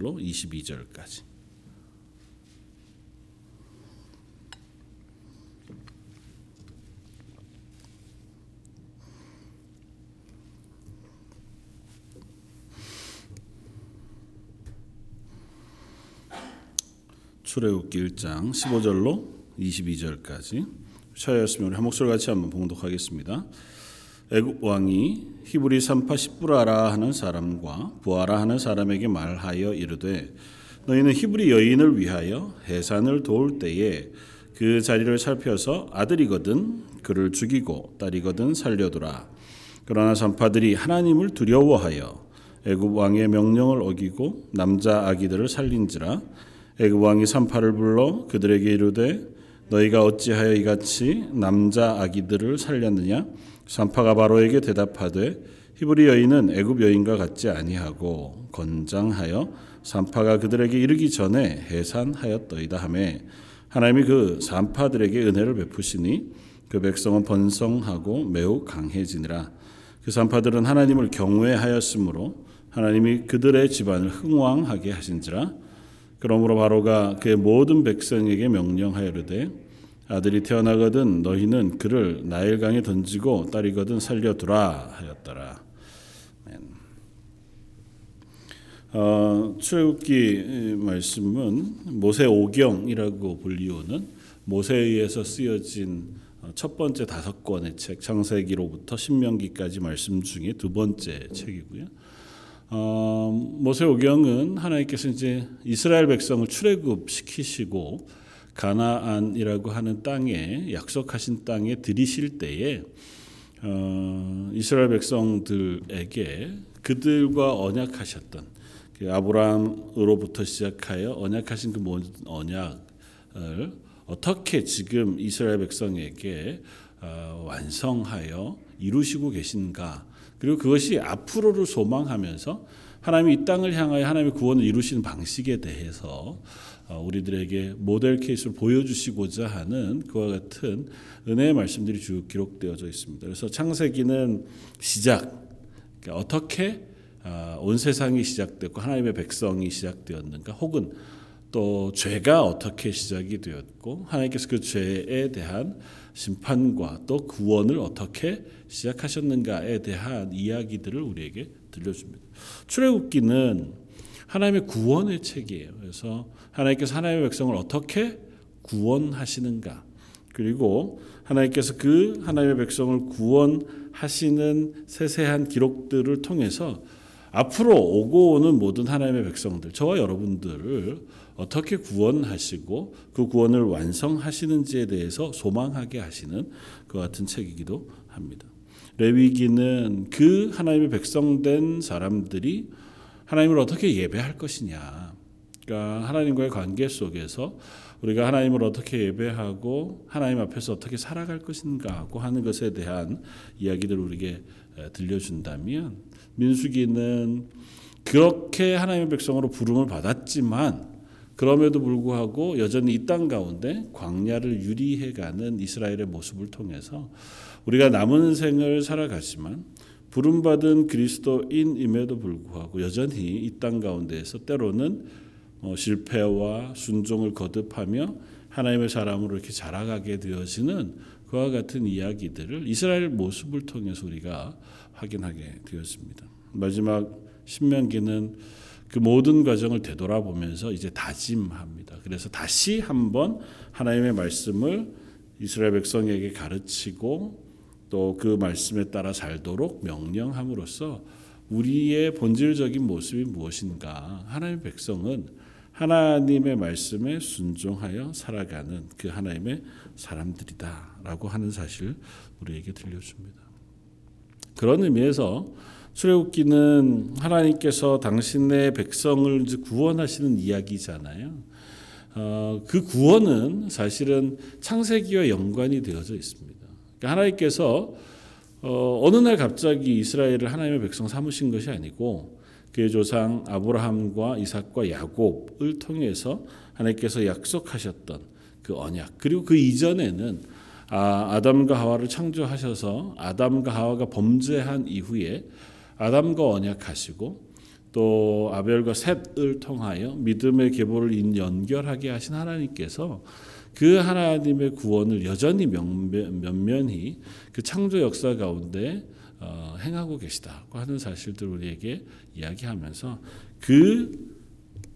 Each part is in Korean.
15절로 22절까지. 출애굽기 1장 15절로 22절까지 차였으면 우리 한 목소리 같이 한번 봉독하겠습니다. 애굽 왕이 히브리 산파 십부라라 하는 사람과 부하라 하는 사람에게 말하여 이르되 너희는 히브리 여인을 위하여 해산을 도울 때에 그 자리를 살펴서 아들이거든 그를 죽이고 딸이거든 살려두라. 그러나 산파들이 하나님을 두려워하여 애굽 왕의 명령을 어기고 남자 아기들을 살린지라 애굽 왕이 산파를 불러 그들에게 이르되 너희가 어찌하여 이같이 남자 아기들을 살렸느냐? 산파가 바로에게 대답하되 히브리 여인은 애굽 여인과 같지 아니하고 건장하여 산파가 그들에게 이르기 전에 해산하였더이다 하매 하나님이 그 산파들에게 은혜를 베푸시니 그 백성은 번성하고 매우 강해지니라. 그 산파들은 하나님을 경외하였으므로 하나님이 그들의 집안을 흥왕하게 하신지라 그러므로 바로가 그의 모든 백성에게 명령하여르되 아들이 태어나거든 너희는 그를 나일강에 던지고 딸이거든 살려두라 하였더라. 어, 출애굽기 말씀은 모세 오경이라고 불리우는 모세에 의해서 쓰여진 첫 번째 다섯 권의 책 창세기로부터 신명기까지 말씀 중에 두 번째 책이고요. 어, 모세오경은 하나님께서 이제 이스라엘 백성을 출애굽 시키시고 가나안이라고 하는 땅에 약속하신 땅에 들이실 때에 어, 이스라엘 백성들에게 그들과 언약하셨던 그 아브라함으로부터 시작하여 언약하신 그 모든 언약을 어떻게 지금 이스라엘 백성에게 어, 완성하여 이루시고 계신가 그리고 그것이 앞으로를 소망하면서 하나님이 이 땅을 향하여 하나님의 구원을 이루시는 방식에 대해서 어, 우리들에게 모델 케이스를 보여주시고자 하는 그와 같은 은혜의 말씀들이 쭉 기록되어져 있습니다. 그래서 창세기는 시작, 그러니까 어떻게 어, 온 세상이 시작됐고 하나님의 백성이 시작되었는가, 혹은 또 죄가 어떻게 시작이 되었고 하나님께서 그 죄에 대한 심판과 또 구원을 어떻게 시작하셨는가에 대한 이야기들을 우리에게 들려줍니다. 출애굽기는 하나님의 구원의 책이에요. 그래서 하나님께서 하나님의 백성을 어떻게 구원하시는가 그리고 하나님께서 그 하나님의 백성을 구원하시는 세세한 기록들을 통해서 앞으로 오고 오는 모든 하나님의 백성들, 저와 여러분들을 어떻게 구원하시고 그 구원을 완성하시는지에 대해서 소망하게 하시는 그 같은 책이기도 합니다. 레위기는 그 하나님의 백성된 사람들이 하나님을 어떻게 예배할 것이냐. 그러니까 하나님과의 관계 속에서 우리가 하나님을 어떻게 예배하고 하나님 앞에서 어떻게 살아갈 것인가 하고 하는 것에 대한 이야기들을 우리에게 들려준다면 민수기는 그렇게 하나님의 백성으로 부름을 받았지만 그럼에도 불구하고 여전히 이 땅 가운데 광야를 유리해가는 이스라엘의 모습을 통해서 우리가 남은 생을 살아갔지만 부름받은 그리스도인임에도 불구하고 여전히 이 땅 가운데에서 때로는 어, 실패와 순종을 거듭하며 하나님의 사람으로 이렇게 자라가게 되어지는 그와 같은 이야기들을 이스라엘 모습을 통해서 우리가 확인하게 되었습니다. 마지막 신명기는 그 모든 과정을 되돌아보면서 이제 다짐합니다. 그래서 다시 한번 하나님의 말씀을 이스라엘 백성에게 가르치고 또 그 말씀에 따라 살도록 명령함으로써 우리의 본질적인 모습이 무엇인가? 하나님의 백성은 하나님의 말씀에 순종하여 살아가는 그 하나님의 사람들이다라고 하는 사실 우리에게 들려줍니다. 그런 의미에서 출애굽기는 하나님께서 당신의 백성을 구원하시는 이야기잖아요. 어, 그 구원은 사실은 창세기와 연관이 되어져 있습니다. 그러니까 하나님께서 어, 어느 날 갑자기 이스라엘을 하나님의 백성 삼으신 것이 아니고 그의 조상 아브라함과 이삭과 야곱을 통해서 하나님께서 약속하셨던 그 언약 그리고 그 이전에는 아, 아담과 하와를 창조하셔서 아담과 하와가 범죄한 이후에 아담과 언약하시고 또 아벨과 셋을 통하여 믿음의 계보를 연결하게 하신 하나님께서 그 하나님의 구원을 여전히 면면, 면면히 그 창조 역사 가운데 어, 행하고 계시다고 하는 사실들을 우리에게 이야기하면서 그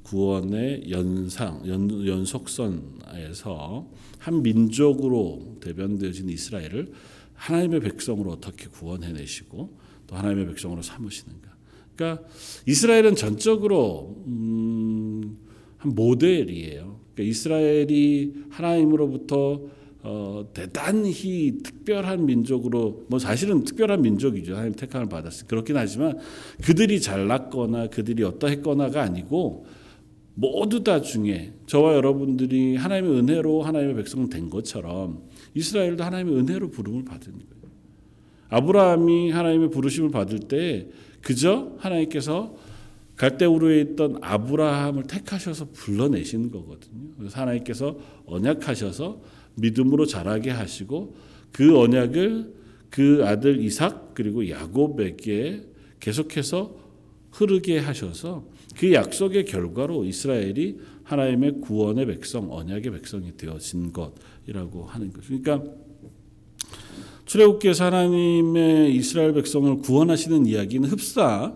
구원의 연상 연, 연속선에서 한 민족으로 대변되어진 이스라엘을 하나님의 백성으로 어떻게 구원해내시고 또 하나님의 백성으로 삼으시는가. 그러니까 이스라엘은 전적으로 음, 한 모델이에요. 그러니까 이스라엘이 하나님으로부터 어, 대단히 특별한 민족으로 뭐 사실은 특별한 민족이죠. 하나님 택함을 받았어요. 그렇긴 하지만 그들이 잘났거나 그들이 어떠 했거나가 아니고 모두 다 중에 저와 여러분들이 하나님의 은혜로 하나님의 백성 된 것처럼 이스라엘도 하나님의 은혜로 부름을 받은 거예요. 아브라함이 하나님의 부르심을 받을 때 그저 하나님께서 갈대우르에 있던 아브라함을 택하셔서 불러내신 거거든요. 그래서 하나님께서 언약하셔서 믿음으로 자라게 하시고 그 언약을 그 아들 이삭 그리고 야곱에게 계속해서 흐르게 하셔서 그 약속의 결과로 이스라엘이 하나님의 구원의 백성, 언약의 백성이 되어진 것이라고 하는 거죠. 그러니까 출애굽기에서 하나님의 이스라엘 백성을 구원하시는 이야기는 흡사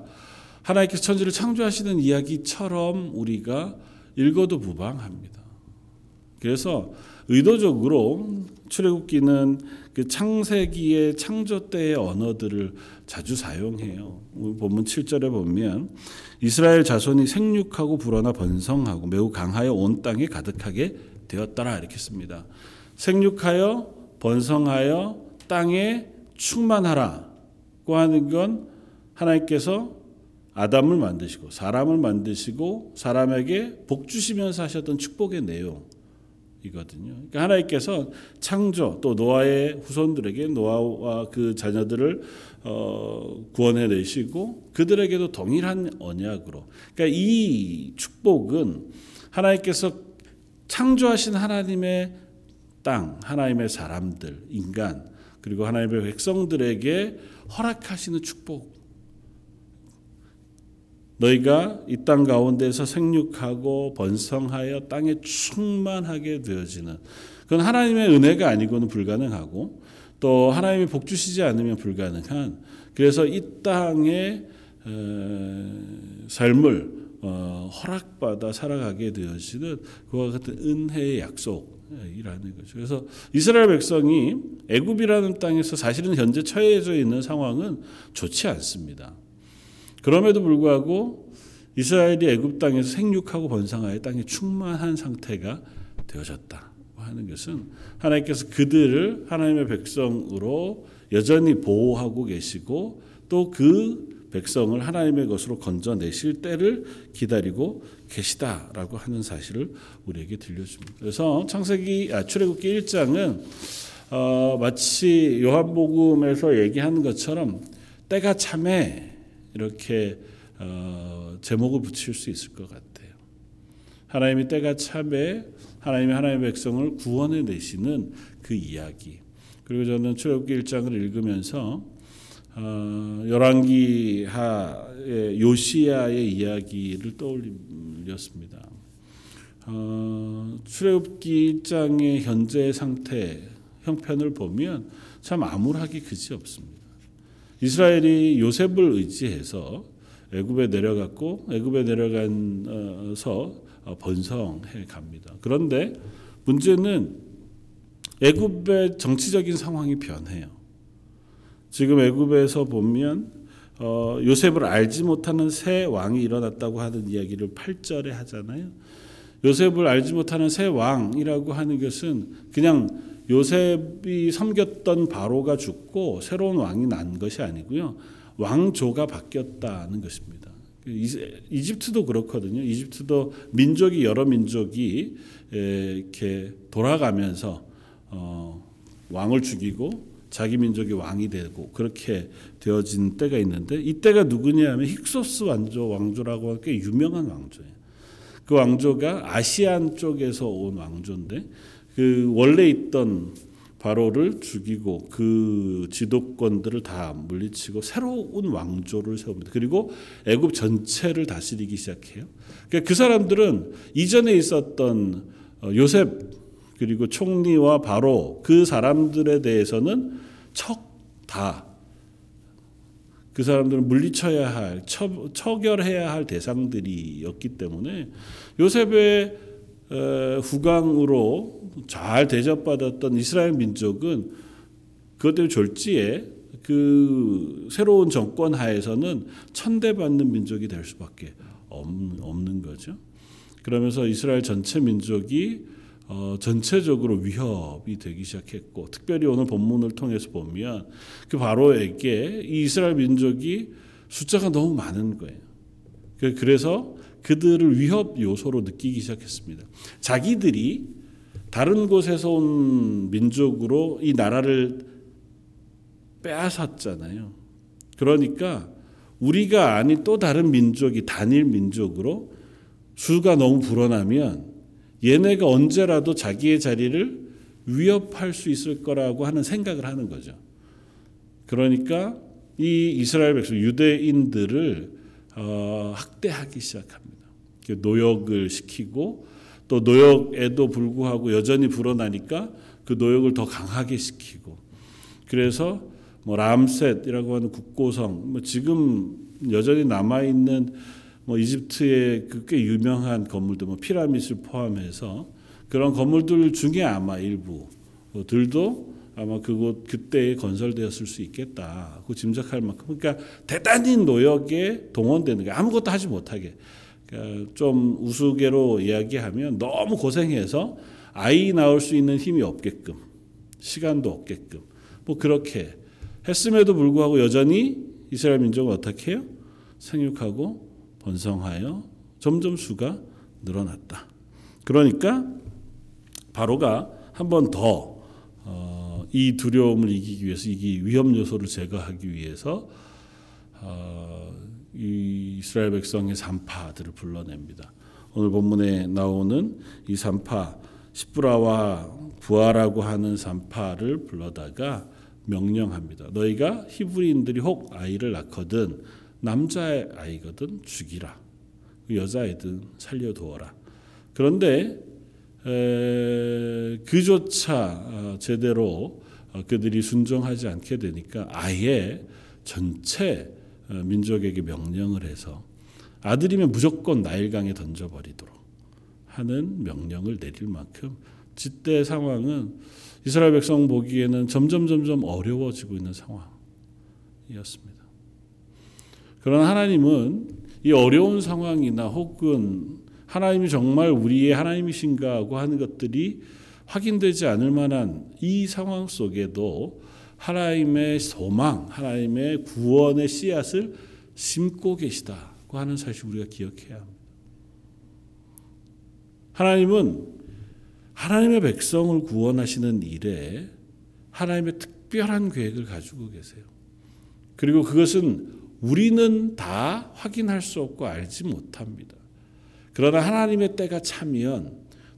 하나님께서 천지를 창조하시는 이야기처럼 우리가 읽어도 무방합니다. 그래서 의도적으로 출애굽기는 그 창세기의 창조 때의 언어들을 자주 사용해요. 본문 7절에 보면 이스라엘 자손이 생육하고 불어나 번성하고 매우 강하여 온 땅에 가득하게 되었더라 이렇게 씁니다. 생육하여 번성하여 땅에 충만하라고 하는 건 하나님께서 아담을 만드시고 사람을 만드시고 사람에게 복 주시면서 하셨던 축복의 내용이거든요. 그러니까 하나님께서 창조 또 노아의 후손들에게 노아와 그 자녀들을 어, 구원해 내시고 그들에게도 동일한 언약으로. 그러니까 이 축복은 하나님께서 창조하신 하나님의 땅, 하나님의 사람들, 인간 그리고 하나님의 백성들에게 허락하시는 축복. 너희가 이 땅 가운데서 생육하고 번성하여 땅에 충만하게 되어지는 그건 하나님의 은혜가 아니고는 불가능하고 또 하나님이 복 주시지 않으면 불가능한 그래서 이 땅의 삶을 어, 허락받아 살아가게 되어지는 그와 같은 은혜의 약속 이라는 거죠. 그래서 이스라엘 백성이 애굽이라는 땅에서 사실은 현재 처해져 있는 상황은 좋지 않습니다. 그럼에도 불구하고 이스라엘이 애굽 땅에서 생육하고 번성하여 땅에 충만한 상태가 되어졌다. 하는 것은 하나님께서 그들을 하나님의 백성으로 여전히 보호하고 계시고 또그 백성을 하나님의 것으로 건져내실 때를 기다리고 계시다라고 하는 사실을 우리에게 들려줍니다. 그래서 창세기 아, 출애굽기 1장은 어, 마치 요한복음에서 얘기하는 것처럼 때가 참에 이렇게 어, 제목을 붙일 수 있을 것 같아요. 하나님이 때가 참에 하나님의 하나님의 백성을 구원해 내시는 그 이야기. 그리고 저는 출애굽기 1장을 읽으면서 어, 열왕기하의 요시야의 이야기를 떠올렸습니다. 어, 출애굽기 1장의 현재 상태 형편을 보면 참 암울하기 그지 없습니다. 이스라엘이 요셉을 의지해서 애굽에 내려갔고 애굽에 내려간서 어, 번성해 갑니다. 그런데 문제는 애굽의 정치적인 상황이 변해요. 지금 애굽에서 보면 어, 요셉을 알지 못하는 새 왕이 일어났다고 하는 이야기를 8절에 하잖아요. 요셉을 알지 못하는 새 왕이라고 하는 것은 그냥 요셉이 섬겼던 바로가 죽고 새로운 왕이 난 것이 아니고요. 왕조가 바뀌었다는 것입니다. 이집트도 그렇거든요. 이집트도 민족이 여러 민족이 이렇게 돌아가면서 어, 왕을 죽이고 자기 민족이 왕이 되고 그렇게 되어진 때가 있는데 이때가 누구냐면 힉소스 왕조 왕조라고 꽤 유명한 왕조예요. 그 왕조가 아시안 쪽에서 온 왕조인데 그 원래 있던 바로를 죽이고 그 지도권들을 다 물리치고 새로운 왕조를 세웁니다. 그리고 애굽 전체를 다스리기 시작해요. 그러니까 그 사람들은 이전에 있었던 어, 요셉 그리고 총리와 바로 그 사람들에 대해서는 척다 그 사람들은 물리쳐야 할, 처, 처결해야 할 대상들이었기 때문에 요셉의 후광으로 잘 대접받았던 이스라엘 민족은 그것 때문에 졸지에 그 새로운 정권 하에서는 천대받는 민족이 될 수밖에 없는 거죠. 그러면서 이스라엘 전체 민족이 어, 전체적으로 위협이 되기 시작했고 특별히 오늘 본문을 통해서 보면 그 바로에게 이 이스라엘 민족이 숫자가 너무 많은 거예요. 그, 그래서 그들을 위협 요소로 느끼기 시작했습니다. 자기들이 다른 곳에서 온 민족으로 이 나라를 빼앗았잖아요. 그러니까 우리가 아닌 또 다른 민족이 단일 민족으로 수가 너무 불어나면 얘네가 언제라도 자기의 자리를 위협할 수 있을 거라고 하는 생각을 하는 거죠. 그러니까 이 이스라엘 백성 유대인들을 어, 학대하기 시작합니다. 노역을 시키고 또 노역에도 불구하고 여전히 불어나니까 그 노역을 더 강하게 시키고 그래서 뭐 람셋이라고 하는 국고성 뭐 지금 여전히 남아 있는 뭐 이집트의 그꽤 유명한 건물들, 뭐 피라미드를 포함해서 그런 건물들 중에 아마 일부들도 아마 그곳 그때 건설되었을 수 있겠다. 그 짐작할 만큼 그러니까 대단히 노역에 동원되는 게 아무것도 하지 못하게 그러니까 좀 우스개로 이야기하면 너무 고생해서 아이 낳을 수 있는 힘이 없게끔 시간도 없게끔 뭐 그렇게 했음에도 불구하고 여전히 이스라엘 민족은 어떻게 해요? 생육하고 번성하여 점점 수가 늘어났다. 그러니까 바로가 한 번 더이 어, 두려움을 이기기 위해서 이 위험 요소를 제거하기 위해서 어, 이 이스라엘 백성의 산파들을 불러냅니다. 오늘 본문에 나오는 이 산파 시브라와 부하라고 하는 산파를 불러다가 명령합니다. 너희가 히브리인들이 혹 아이를 낳거든 남자의 아이거든 죽이라. 그 여자애든 살려두어라. 그런데 에, 그조차 어, 제대로 어, 그들이 순종하지 않게 되니까 아예 전체 어, 민족에게 명령을 해서 아들이면 무조건 나일강에 던져버리도록 하는 명령을 내릴 만큼 지때 상황은 이스라엘 백성 보기에는 점점 점점 어려워지고 있는 상황이었습니다. 그러나 하나님은 이 어려운 상황이나 혹은 하나님이 정말 우리의 하나님이신가 하고 하는 것들이 확인되지 않을 만한 이 상황 속에도 하나님의 소망, 하나님의 구원의 씨앗을 심고 계시다고 하는 사실 우리가 기억해야 합니다. 하나님은 하나님의 백성을 구원하시는 일에 하나님의 특별한 계획을 가지고 계세요. 그리고 그것은 우리는 다 확인할 수 없고 알지 못합니다. 그러나 하나님의 때가 차면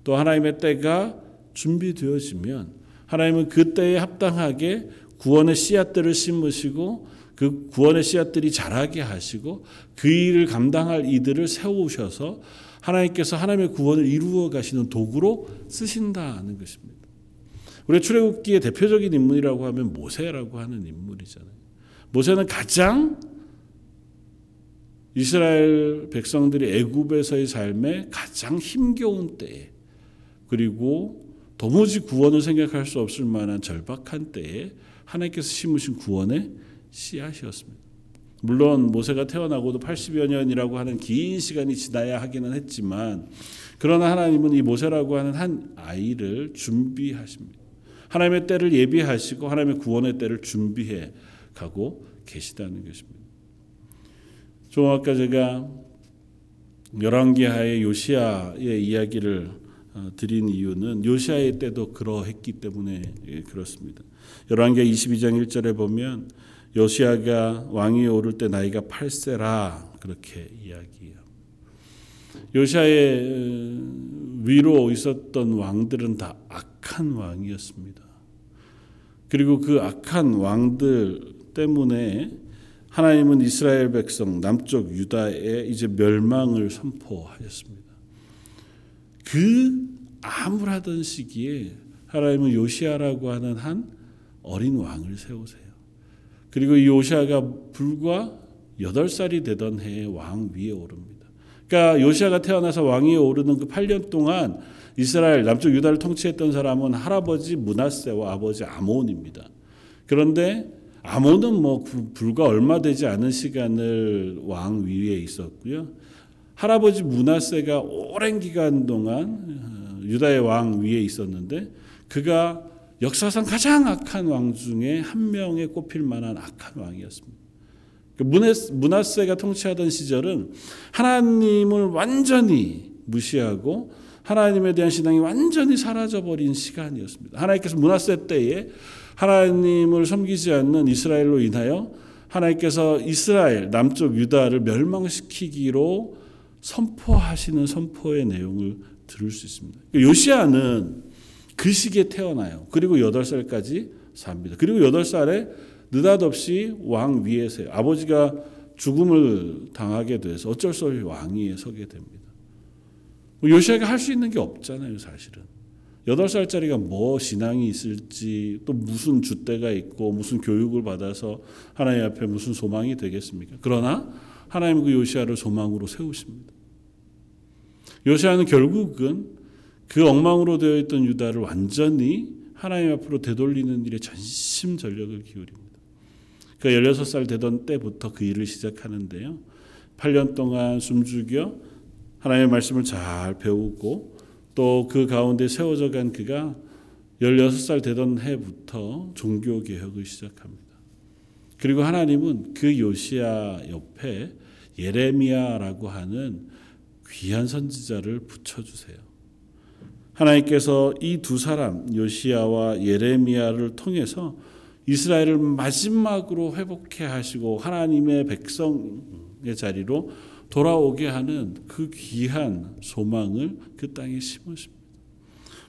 또 하나님의 때가 준비되어지면 하나님은 그 때에 합당하게 구원의 씨앗들을 심으시고 그 구원의 씨앗들이 자라게 하시고 그 일을 감당할 이들을 세우셔서 하나님께서 하나님의 구원을 이루어 가시는 도구로 쓰신다는 것입니다. 우리 출애굽기의 대표적인 인물이라고 하면 모세라고 하는 인물이잖아요. 모세는 가장 이스라엘 백성들이 애굽에서의 삶에 가장 힘겨운 때에 그리고 도무지 구원을 생각할 수 없을 만한 절박한 때에 하나님께서 심으신 구원의 씨앗이었습니다. 물론 모세가 태어나고도 80여 년이라고 하는 긴 시간이 지나야 하기는 했지만 그러나 하나님은 이 모세라고 하는 한 아이를 준비하십니다. 하나님의 때를 예비하시고 하나님의 구원의 때를 준비해 가고 계시다는 것입니다. 좀 아까 제가 열왕기하의 요시아의 이야기를 어, 드린 이유는 요시아의 때도 그러했기 때문에 예, 그렇습니다. 열왕기 22장 1절에 보면 요시아가 왕위에 오를 때 나이가 8세라 그렇게 이야기해요. 요시아의 어, 위로 있었던 왕들은 다 악한 왕이었습니다. 그리고 그 악한 왕들 때문에 하나님은 이스라엘 백성 남쪽 유다의 이제 멸망을 선포하였습니다. 그 암울하던 시기에 하나님은 요시아라고 하는 한 어린 왕을 세우세요. 그리고 이 요시아가 불과 8살이 되던 해에 왕 위에 오릅니다. 그러니까 요시아가 태어나서 왕 위에 오르는 그 8년 동안 이스라엘 남쪽 유다를 통치했던 사람은 할아버지 문하세와 아버지 아몬입니다. 그런데 아몬은 뭐 불과 얼마 되지 않은 시간을 왕 위에 있었고요. 할아버지 문하세가 오랜 기간 동안 유다의 왕 위에 있었는데 그가 역사상 가장 악한 왕 중에 한 명에 꼽힐 만한 악한 왕이었습니다. 그 문하세가 통치하던 시절은 하나님을 완전히 무시하고 하나님에 대한 신앙이 완전히 사라져 버린 시간이었습니다. 하나님께서 문하세 때에 하나님을 섬기지 않는 이스라엘로 인하여 하나님께서 이스라엘 남쪽 유다를 멸망시키기로 선포하시는 선포의 내용을 들을 수 있습니다. 요시아는 그 시기에 태어나요. 그리고 8살까지 삽니다. 그리고 8살에 느닷없이 왕 위에 서요. 아버지가 죽음을 당하게 돼서 어쩔 수 없이 왕위에 서게 됩니다. 뭐 요시아가 할 수 있는 게 없잖아요, 사실은. 8살짜리가 뭐 신앙이 있을지 또 무슨 주대가 있고 무슨 교육을 받아서 하나님 앞에 무슨 소망이 되겠습니까? 그러나 하나님은 그 요시아를 소망으로 세우십니다. 요시아는 결국은 그 엉망으로 되어 있던 유다를 완전히 하나님 앞으로 되돌리는 일에 전심 전력을 기울입니다. 그 16살 되던 때부터 그 일을 시작하는데요. 8년 동안 숨죽여 하나님의 말씀을 잘 배우고 또 그 가운데 세워져 간 그가 16살 되던 해부터 종교 개혁을 시작합니다. 그리고 하나님은 그 요시아 옆에 예레미야라고 하는 귀한 선지자를 붙여 주세요. 하나님께서 이 두 사람 요시아와 예레미야를 통해서 이스라엘을 마지막으로 회복해 하시고 하나님의 백성의 자리로 돌아오게 하는 그 귀한 소망을 그 땅에 심으십니다.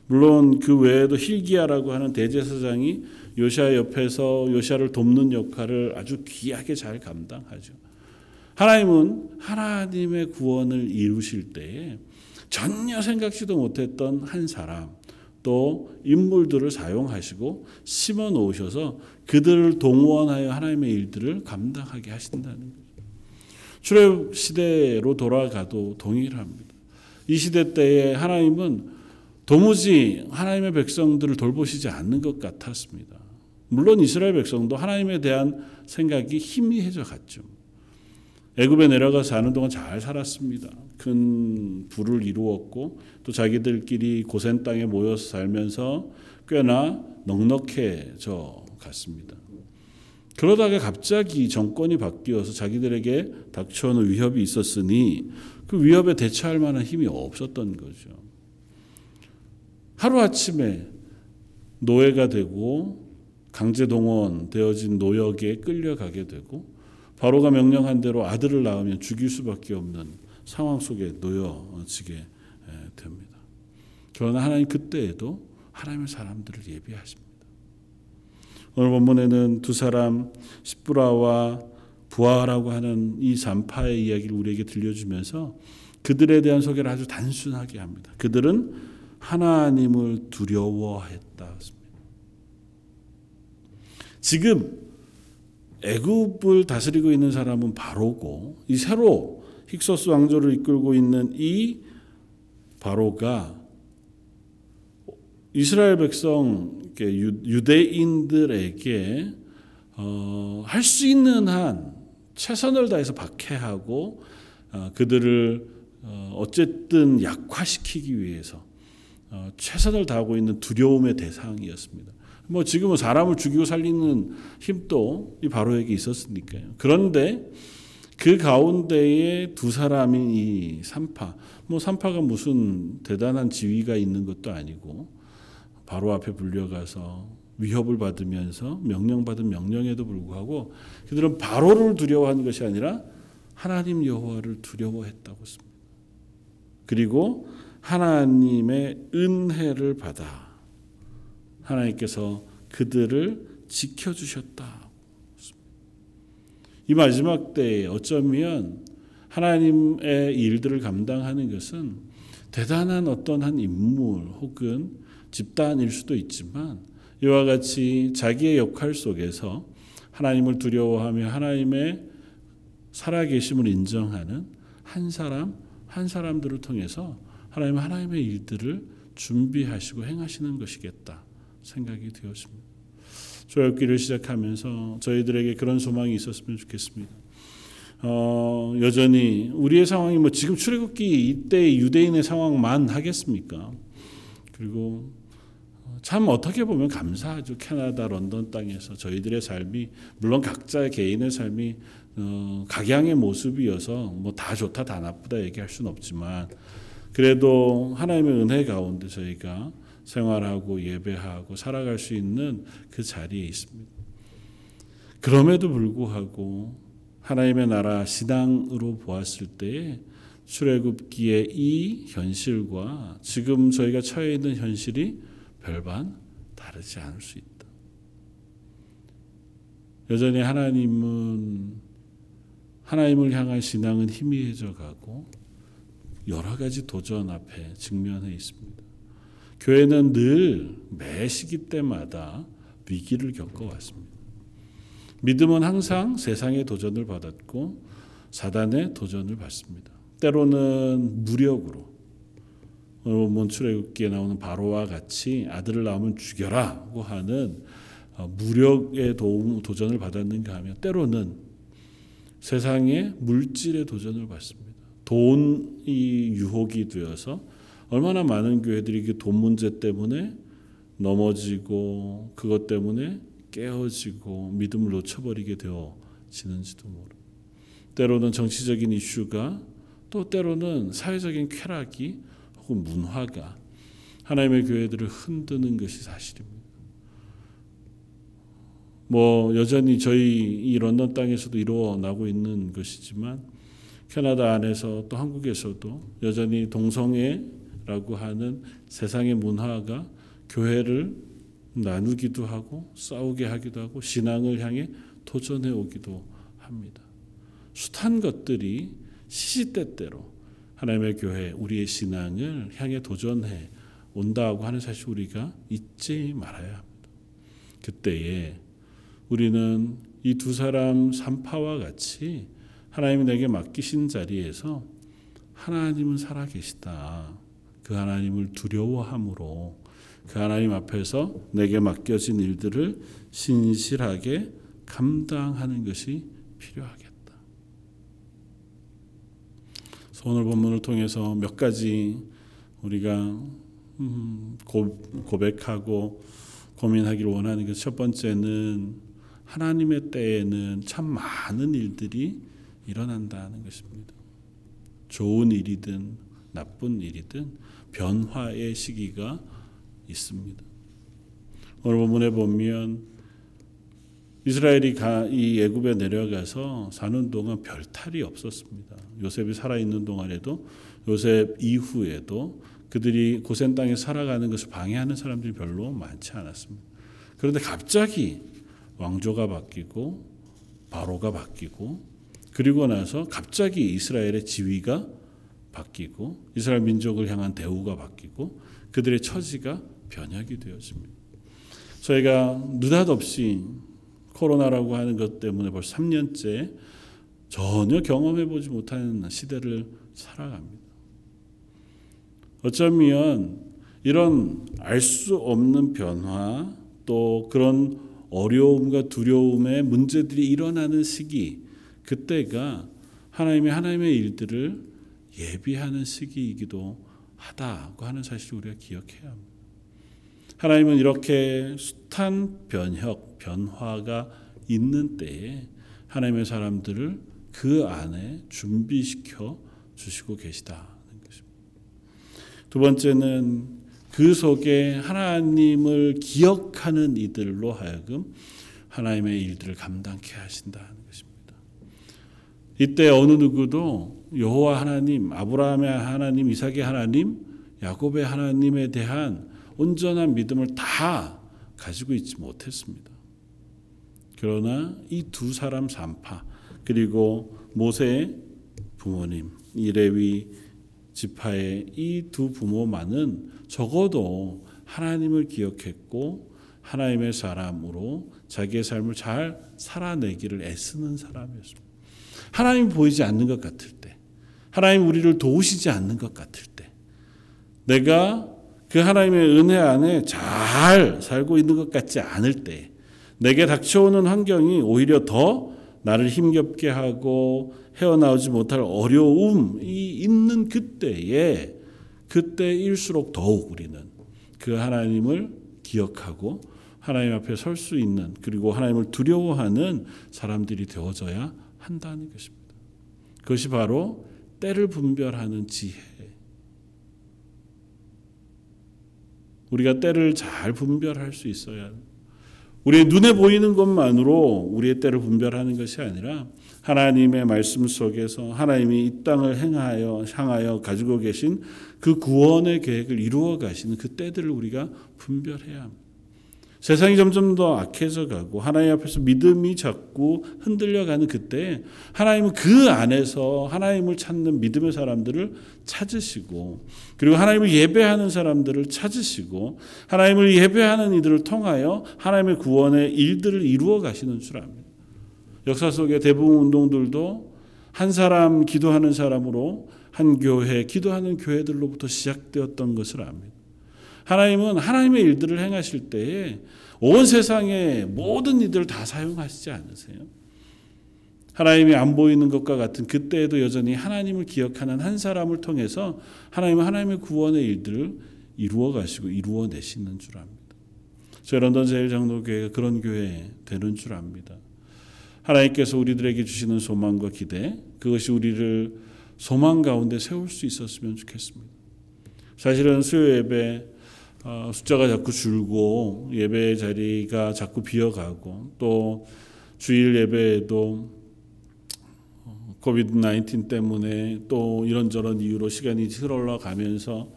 물론 그 외에도 힐기야라고 하는 대제사장이 요시아 옆에서 요시아를 돕는 역할을 아주 귀하게 잘 감당하죠. 하나님은 하나님의 구원을 이루실 때에 전혀 생각지도 못했던 한 사람 또 인물들을 사용하시고 심어 놓으셔서 그들을 동원하여 하나님의 일들을 감당하게 하신다는 거죠. 출애굽 시대로 돌아가도 동일합니다. 이 시대 때에 하나님은 도무지 하나님의 백성들을 돌보시지 않는 것 같았습니다. 물론 이스라엘 백성도 하나님에 대한 생각이 희미해져 갔죠. 애굽에 내려가 사는 동안 잘 살았습니다. 큰 부를 이루었고 또 자기들끼리 고센 땅에 모여서 살면서 꽤나 넉넉해져 갔습니다. 그러다가 갑자기 정권이 바뀌어서 자기들에게 닥쳐오는 위협이 있었으니 그 위협에 대처할 만한 힘이 없었던 거죠. 하루아침에 노예가 되고 강제 동원 되어진 노역에 끌려가게 되고 바로가 명령한 대로 아들을 낳으면 죽일 수밖에 없는 상황 속에 놓여지게 됩니다. 그러나 하나님 그때에도 하나님의 사람들을 예비하십니다. 오늘 본문에는 두 사람 십부라와 부하라고 하는 이 산파의 이야기를 우리에게 들려주면서 그들에 대한 소개를 아주 단순하게 합니다. 그들은 하나님을 두려워했다. 지금 애굽을 다스리고 있는 사람은 바로고 이 새로 힉소스 왕조를 이끌고 있는 이 바로가 이스라엘 백성 유대인들에게 어, 할 수 있는 한 최선을 다해서 박해하고 어, 그들을 어, 어쨌든 약화시키기 위해서 어, 최선을 다하고 있는 두려움의 대상이었습니다. 뭐 지금은 사람을 죽이고 살리는 힘도 이 바로에게 있었으니까요. 그런데 그 가운데에 두 사람인 이 산파, 뭐 산파가 무슨 대단한 지위가 있는 것도 아니고 바로 앞에 불려가서 위협을 받으면서 명령받은 명령에도 불구하고 그들은 바로를 두려워하는 것이 아니라 하나님 여호와를 두려워했다고 씁니다. 그리고 하나님의 은혜를 받아 하나님께서 그들을 지켜 주셨다. 이 마지막 때에 어쩌면 하나님의 일들을 감당하는 것은 대단한 어떤 한 인물 혹은 집단일 수도 있지만 이와 같이 자기의 역할 속에서 하나님을 두려워하며 하나님의 살아계심을 인정하는 한 사람 한 사람들을 통해서 하나님 하나님의 일들을 준비하시고 행하시는 것이겠다 생각이 되었습니다. 조역기를 시작하면서 저희들에게 그런 소망이 있었으면 좋겠습니다. 어, 여전히 우리의 상황이 뭐 지금 출애굽기 이때 유대인의 상황만 하겠습니까? 그리고 참 어떻게 보면 감사하죠. 캐나다 런던 땅에서 저희들의 삶이 물론 각자의 개인의 삶이 어, 각양의 모습이어서 뭐 다 좋다 다 나쁘다 얘기할 수는 없지만 그래도 하나님의 은혜 가운데 저희가 생활하고 예배하고 살아갈 수 있는 그 자리에 있습니다. 그럼에도 불구하고 하나님의 나라 신앙으로 보았을 때에 출애굽기의 이 현실과 지금 저희가 처해 있는 현실이 별반 다르지 않을 수 있다. 여전히 하나님은 하나님을 향한 신앙은 희미해져 가고 여러 가지 도전 앞에 직면해 있습니다. 교회는 늘 매 시기 때마다 위기를 겪어왔습니다. 믿음은 항상 세상의 도전을 받았고 사단의 도전을 받습니다. 때로는 무력으로 오늘 본 출애굽기에 나오는 바로와 같이 아들을 낳으면 죽여라고 하는 어, 무력의 도움 도전을 받았는가 하면 때로는 세상의 물질의 도전을 받습니다. 돈이 유혹이 되어서 얼마나 많은 교회들이 그돈 문제 때문에 넘어지고 그것 때문에 깨어지고 믿음을 놓쳐버리게 되어지는지도 모르. 때로는 정치적인 이슈가 또 때로는 사회적인 쾌락이 혹은 문화가 하나님의 교회들을 흔드는 것이 사실입니다. 뭐 여전히 저희 이 런던 땅에서도 이루어나고 있는 것이지만 캐나다 안에서 또 한국에서도 여전히 동성애라고 하는 세상의 문화가 교회를 나누기도 하고 싸우게 하기도 하고 신앙을 향해 도전해 오기도 합니다. 숱한 것들이 시시때때로 하나님의 교회 우리의 신앙을 향해 도전해 온다고 하는 사실 우리가 잊지 말아야 합니다. 그때에 우리는 이 두 사람 산파와 같이 하나님이 내게 맡기신 자리에서 하나님은 살아계시다. 그 하나님을 두려워함으로 그 하나님 앞에서 내게 맡겨진 일들을 신실하게 감당하는 것이 필요하겠다. 오늘 본문을 통해서 몇 가지 우리가 음, 고백하고 고민하기를 원하는 것 첫 번째는 하나님의 때에는 참 많은 일들이 일어난다는 것입니다. 좋은 일이든 나쁜 일이든 변화의 시기가 있습니다. 오늘 본문에 보면 이스라엘이 이 애굽에 내려가서 사는 동안 별 탈이 없었습니다. 요셉이 살아 있는 동안에도 요셉 이후에도 그들이 고센 땅에 살아가는 것을 방해하는 사람들이 별로 많지 않았습니다. 그런데 갑자기 왕조가 바뀌고 바로가 바뀌고 그리고 나서 갑자기 이스라엘의 지위가 바뀌고 이스라엘 민족을 향한 대우가 바뀌고 그들의 처지가 변혁이 되었습니다. 저희가 느닷없이 코로나라고 하는 것 때문에 벌써 3년째 전혀 경험해 보지 못하는 시대를 살아갑니다. 어쩌면 이런 알 수 없는 변화 또 그런 어려움과 두려움의 문제들이 일어나는 시기 그때가 하나님의 하나님의 일들을 예비하는 시기이기도 하다고 하는 사실을 우리가 기억해야 합니다. 하나님은 이렇게 숱한 변혁, 변화가 있는 때에 하나님의 사람들을 그 안에 준비시켜 주시고 계시다는 것입니다. 두 번째는 그 속에 하나님을 기억하는 이들로 하여금 하나님의 일들을 감당케 하신다는 것입니다. 이때 어느 누구도 여호와 하나님, 아브라함의 하나님, 이삭의 하나님, 야곱의 하나님에 대한 온전한 믿음을 다 가지고 있지 못했습니다. 그러나 이 두 사람 산파 그리고 모세의 부모님 이레위 지파의 이 두 부모만은 적어도 하나님을 기억했고 하나님의 사람으로 자기의 삶을 잘 살아내기를 애쓰는 사람이었습니다. 하나님 보이지 않는 것 같을 때, 하나님 우리를 도우시지 않는 것 같을 때, 내가 그 하나님의 은혜 안에 잘 살고 있는 것 같지 않을 때, 내게 닥쳐오는 환경이 오히려 더 나를 힘겹게 하고 헤어나오지 못할 어려움이 있는 그때에 그때일수록 더욱 우리는 그 하나님을 기억하고 하나님 앞에 설 수 있는 그리고 하나님을 두려워하는 사람들이 되어져야 한다는 것입니다. 그것이 바로 때를 분별하는 지혜. 우리가 때를 잘 분별할 수 있어야 우리의 눈에 보이는 것만으로 우리의 때를 분별하는 것이 아니라 하나님의 말씀 속에서 하나님이 이 땅을 행하여 향하여 가지고 계신 그 구원의 계획을 이루어 가시는 그 때들을 우리가 분별해야 합니다. 세상이 점점 더 악해져 가고 하나님 앞에서 믿음이 자꾸 흔들려 가는 그때 하나님은 그 안에서 하나님을 찾는 믿음의 사람들을 찾으시고 그리고 하나님을 예배하는 사람들을 찾으시고 하나님을 예배하는 이들을 통하여 하나님의 구원의 일들을 이루어 가시는 줄 압니다. 역사 속의 대부분 운동들도 한 사람 기도하는 사람으로 한 교회 기도하는 교회들로부터 시작되었던 것을 압니다. 하나님은 하나님의 일들을 행하실 때에 온 세상의 모든 이들을 다 사용하시지 않으세요. 하나님이 안 보이는 것과 같은 그때에도 여전히 하나님을 기억하는 한 사람을 통해서 하나님은 하나님의 구원의 일들을 이루어 가시고 이루어 내시는 줄 압니다. 저희 런던 제일 장로교회가 그런 교회 되는 줄 압니다. 하나님께서 우리들에게 주시는 소망과 기대 그것이 우리를 소망 가운데 세울 수 있었으면 좋겠습니다. 사실은 수요 예배 어, 숫자가 자꾸 줄고 예배 자리가 자꾸 비어가고 또 주일 예배에도 코비드 19 때문에 또 이런저런 이유로 시간이 흘러가면서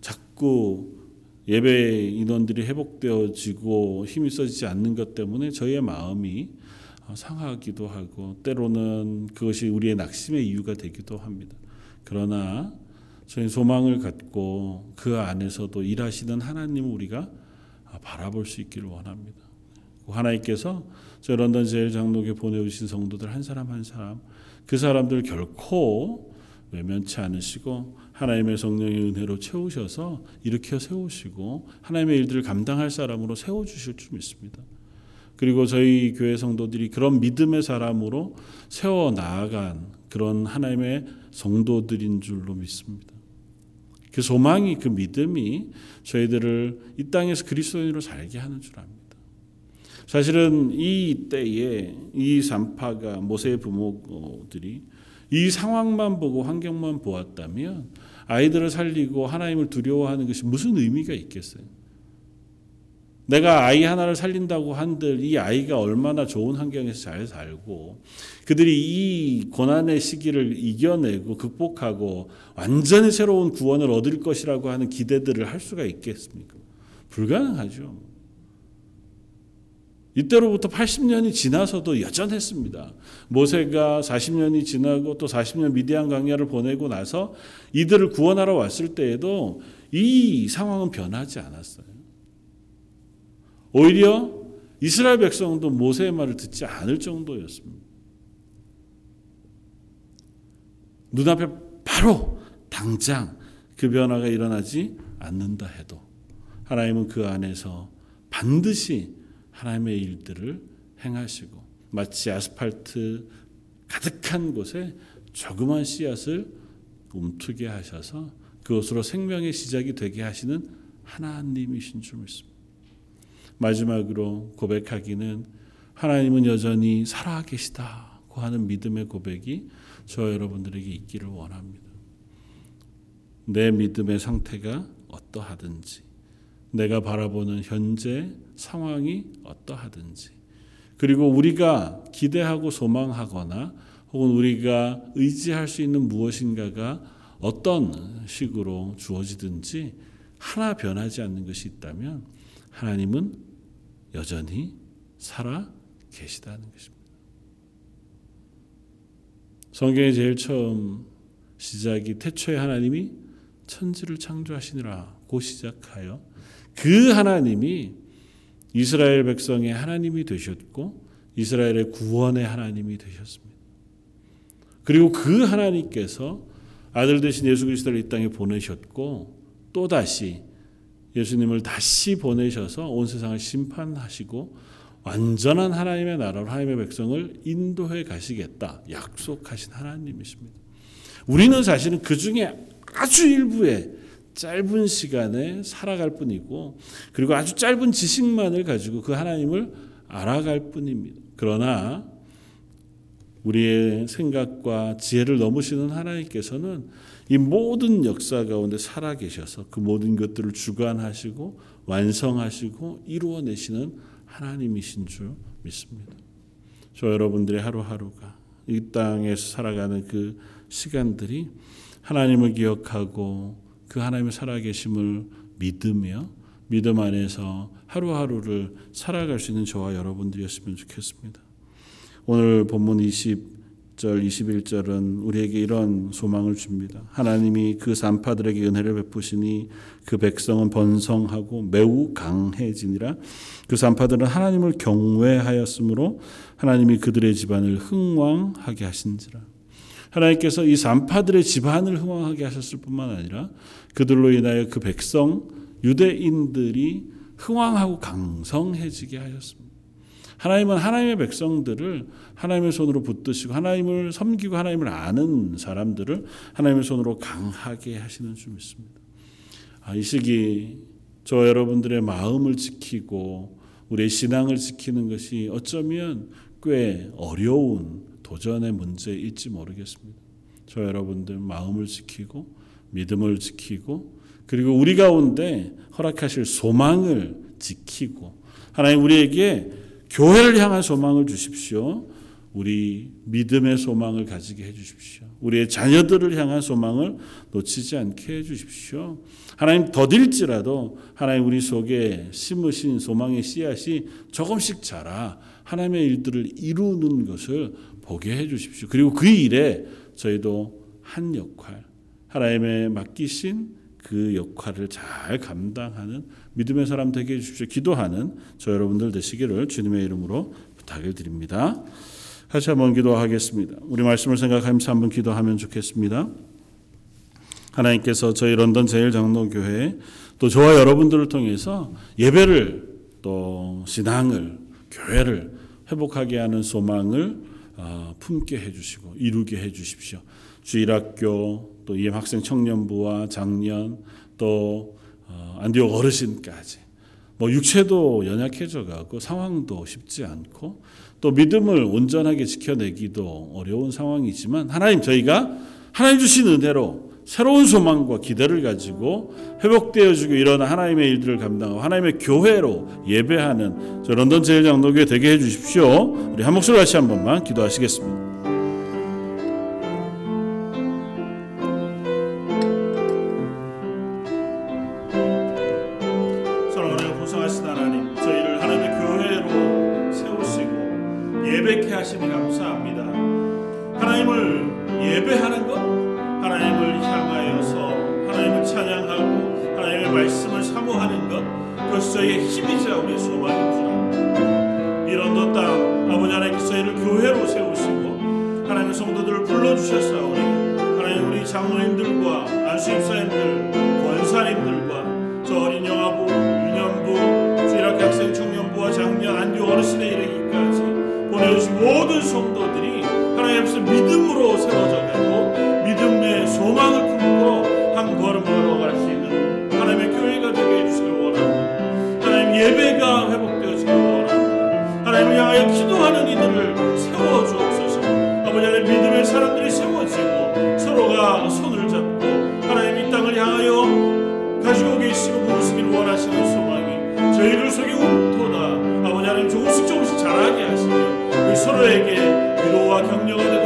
자꾸 예배 인원들이 회복되어지고 힘이 써지지 않는 것 때문에 저희의 마음이 상하기도 하고 때로는 그것이 우리의 낙심의 이유가 되기도 합니다. 그러나 저희 소망을 갖고 그 안에서도 일하시는 하나님을 우리가 바라볼 수 있기를 원합니다. 하나님께서 저 런던 제일 장로교 보내주신 성도들 한 사람 한 사람 그 사람들 결코 외면치 않으시고 하나님의 성령의 은혜로 채우셔서 일으켜 세우시고 하나님의 일들을 감당할 사람으로 세워 주실 줄 믿습니다. 그리고 저희 교회 성도들이 그런 믿음의 사람으로 세워 나아간 그런 하나님의 성도들인 줄로 믿습니다. 그 소망이 그 믿음이 저희들을 이 땅에서 그리스도인으로 살게 하는 줄 압니다. 사실은 이 때에 이 산파가 모세의 부모들이 이 상황만 보고 환경만 보았다면 아이들을 살리고 하나님을 두려워하는 것이 무슨 의미가 있겠어요? 내가 아이 하나를 살린다고 한들 이 아이가 얼마나 좋은 환경에서 잘 살고 그들이 이 고난의 시기를 이겨내고 극복하고 완전히 새로운 구원을 얻을 것이라고 하는 기대들을 할 수가 있겠습니까? 불가능하죠. 이때로부터 80년이 지나서도 여전했습니다. 모세가 40년이 지나고 또 40년 미디안 광야를 보내고 나서 이들을 구원하러 왔을 때에도 이 상황은 변하지 않았어요. 오히려 이스라엘 백성도 모세의 말을 듣지 않을 정도였습니다. 눈앞에 바로 당장 그 변화가 일어나지 않는다 해도 하나님은 그 안에서 반드시 하나님의 일들을 행하시고 마치 아스팔트 가득한 곳에 조그만 씨앗을 움트게 하셔서 그것으로 생명의 시작이 되게 하시는 하나님이신 줄 믿습니다. 마지막으로 고백하기는 하나님은 여전히 살아 계시다고 하는 믿음의 고백이 저 여러분들에게 있기를 원합니다. 내 믿음의 상태가 어떠하든지, 내가 바라보는 현재 상황이 어떠하든지, 그리고 우리가 기대하고 소망하거나 혹은 우리가 의지할 수 있는 무엇인가가 어떤 식으로 주어지든지 하나 변하지 않는 것이 있다면 하나님은 여전히 살아 계시다는 것입니다. 성경의 제일 처음 시작이 태초에 하나님이 천지를 창조하시니라고 시작하여 그 하나님이 이스라엘 백성의 하나님이 되셨고 이스라엘의 구원의 하나님이 되셨습니다. 그리고 그 하나님께서 아들 대신 예수 그리스도를 이 땅에 보내셨고 또 다시 예수님을 다시 보내셔서 온 세상을 심판하시고 완전한 하나님의 나라로 하나님의 백성을 인도해 가시겠다 약속하신 하나님이십니다. 우리는 사실은 그 중에 아주 일부의 짧은 시간에 살아갈 뿐이고 그리고 아주 짧은 지식만을 가지고 그 하나님을 알아갈 뿐입니다. 그러나 우리의 생각과 지혜를 넘으시는 하나님께서는 이 모든 역사 가운데 살아 계셔서 그 모든 것들을 주관하시고 완성하시고 이루어내시는 하나님이신 줄 믿습니다. 저 여러분들의 하루하루가 이 땅에서 살아가는 그 시간들이 하나님을 기억하고 그 하나님의 살아계심을 믿으며 믿음 안에서 하루하루를 살아갈 수 있는 저와 여러분들이었으면 좋겠습니다. 오늘 본문 20 절 21절은 우리에게 이런 소망을 줍니다. 하나님이 그 산파들에게 은혜를 베푸시니 그 백성은 번성하고 매우 강해지니라. 그 산파들은 하나님을 경외하였으므로 하나님이 그들의 집안을 흥왕하게 하신지라. 하나님께서 이 산파들의 집안을 흥왕하게 하셨을 뿐만 아니라 그들로 인하여 그 백성 유대인들이 흥왕하고 강성해지게 하셨습니다. 하나님은 하나님의 백성들을 하나님의 손으로 붙드시고 하나님을 섬기고 하나님을 아는 사람들을 하나님의 손으로 강하게 하시는 줄 믿습니다. 아, 이 시기 저 여러분들의 마음을 지키고 우리의 신앙을 지키는 것이 어쩌면 꽤 어려운 도전의 문제일지 모르겠습니다. 저 여러분들 마음을 지키고 믿음을 지키고 그리고 우리 가운데 허락하실 소망을 지키고 하나님 우리에게 교회를 향한 소망을 주십시오. 우리 믿음의 소망을 가지게 해 주십시오. 우리의 자녀들을 향한 소망을 놓치지 않게 해 주십시오. 하나님 더딜지라도 하나님 우리 속에 심으신 소망의 씨앗이 조금씩 자라 하나님의 일들을 이루는 것을 보게 해 주십시오. 그리고 그 일에 저희도 한 역할, 하나님의 맡기신 그 역할을 잘 감당하는 믿음의 사람 되게 해주십시오. 기도하는 저 여러분들 되시기를 주님의 이름으로 부탁을 드립니다. 같이 한번 기도하겠습니다. 우리 말씀을 생각하면서 한번 기도하면 좋겠습니다. 하나님께서 저희 런던 제일 장로교회 또 저와 여러분들을 통해서 예배를 또 신앙을 교회를 회복하게 하는 소망을 어, 품게 해주시고 이루게 해주십시오. 주일학교 또 이엠 학생 청년부와 장년 또 어, 안디옥 어르신까지 뭐 육체도 연약해져 가고 상황도 쉽지 않고 또 믿음을 온전하게 지켜내기도 어려운 상황이지만 하나님 저희가 하나님 주신 은혜로 새로운 소망과 기대를 가지고 회복되어지고 일어나 하나님의 일들을 감당하고 하나님의 교회로 예배하는 저 런던 제일장로교회 되게 해주십시오. 우리 한 목소리 다시 한 번만 기도하시겠습니다. 장로님들과 안수집사님들, 권사님들과 저 어린 영아부, 유년부, 주일학교 학생 청년부와 장년, 안교 어르신에 이르기까지 보내주신 모든 성도들이 하나님 앞에서 믿음으로 세워져 서로에게 위로와 격려가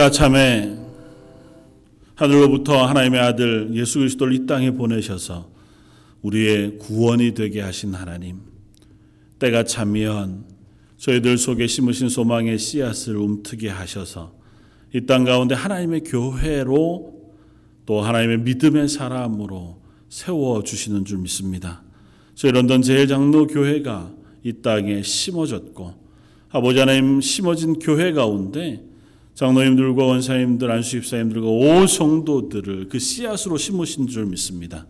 때가 참에 하늘로부터 하나님의 아들 예수 그리스도를 이 땅에 보내셔서 우리의 구원이 되게 하신 하나님. 때가 차면 저희들 속에 심으신 소망의 씨앗을 움트게 하셔서 이 땅 가운데 하나님의 교회로 또 하나님의 믿음의 사람으로 세워 주시는 줄 믿습니다. 저희 런던 제일장로 교회가 이 땅에 심어졌고 아버지 하나님 심어진 교회 가운데 장로님들과 원사님들 안수집사님들과 온 성도들을 그 씨앗으로 심으신 줄 믿습니다.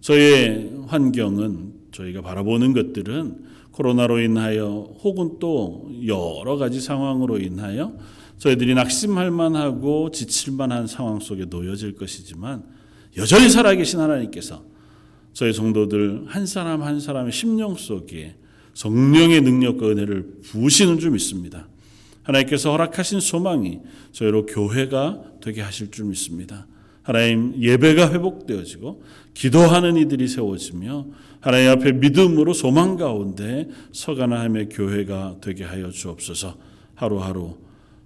저희의 환경은 저희가 바라보는 것들은 코로나로 인하여 혹은 또 여러 가지 상황으로 인하여 저희들이 낙심할 만하고 지칠 만한 상황 속에 놓여질 것이지만 여전히 살아계신 하나님께서 저희 성도들 한 사람 한 사람의 심령 속에 성령의 능력과 은혜를 부으시는 줄 믿습니다. 하나님께서 허락하신 소망이 저희로 교회가 되게 하실 줄 믿습니다. 하나님 예배가 회복되어지고 기도하는 이들이 세워지며 하나님 앞에 믿음으로 소망 가운데 서가나함의 교회가 되게 하여 주옵소서. 하루하루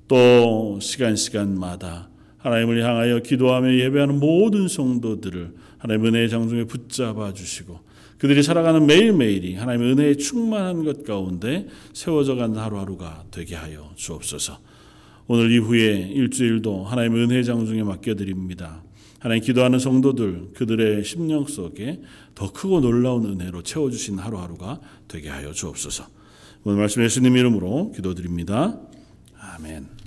또 시간 시간마다 하나님을 향하여 기도하며 예배하는 모든 성도들을 하나님 은혜의 장중에 붙잡아 주시고 그들이 살아가는 매일매일이 하나님의 은혜에 충만한 것 가운데 세워져 가는 하루하루가 되게 하여 주옵소서. 오늘 이후에 일주일도 하나님의 은혜 장중에 맡겨드립니다. 하나님 기도하는 성도들 그들의 심령 속에 더 크고 놀라운 은혜로 채워주신 하루하루가 되게 하여 주옵소서. 오늘 말씀 예수님 이름으로 기도드립니다. 아멘.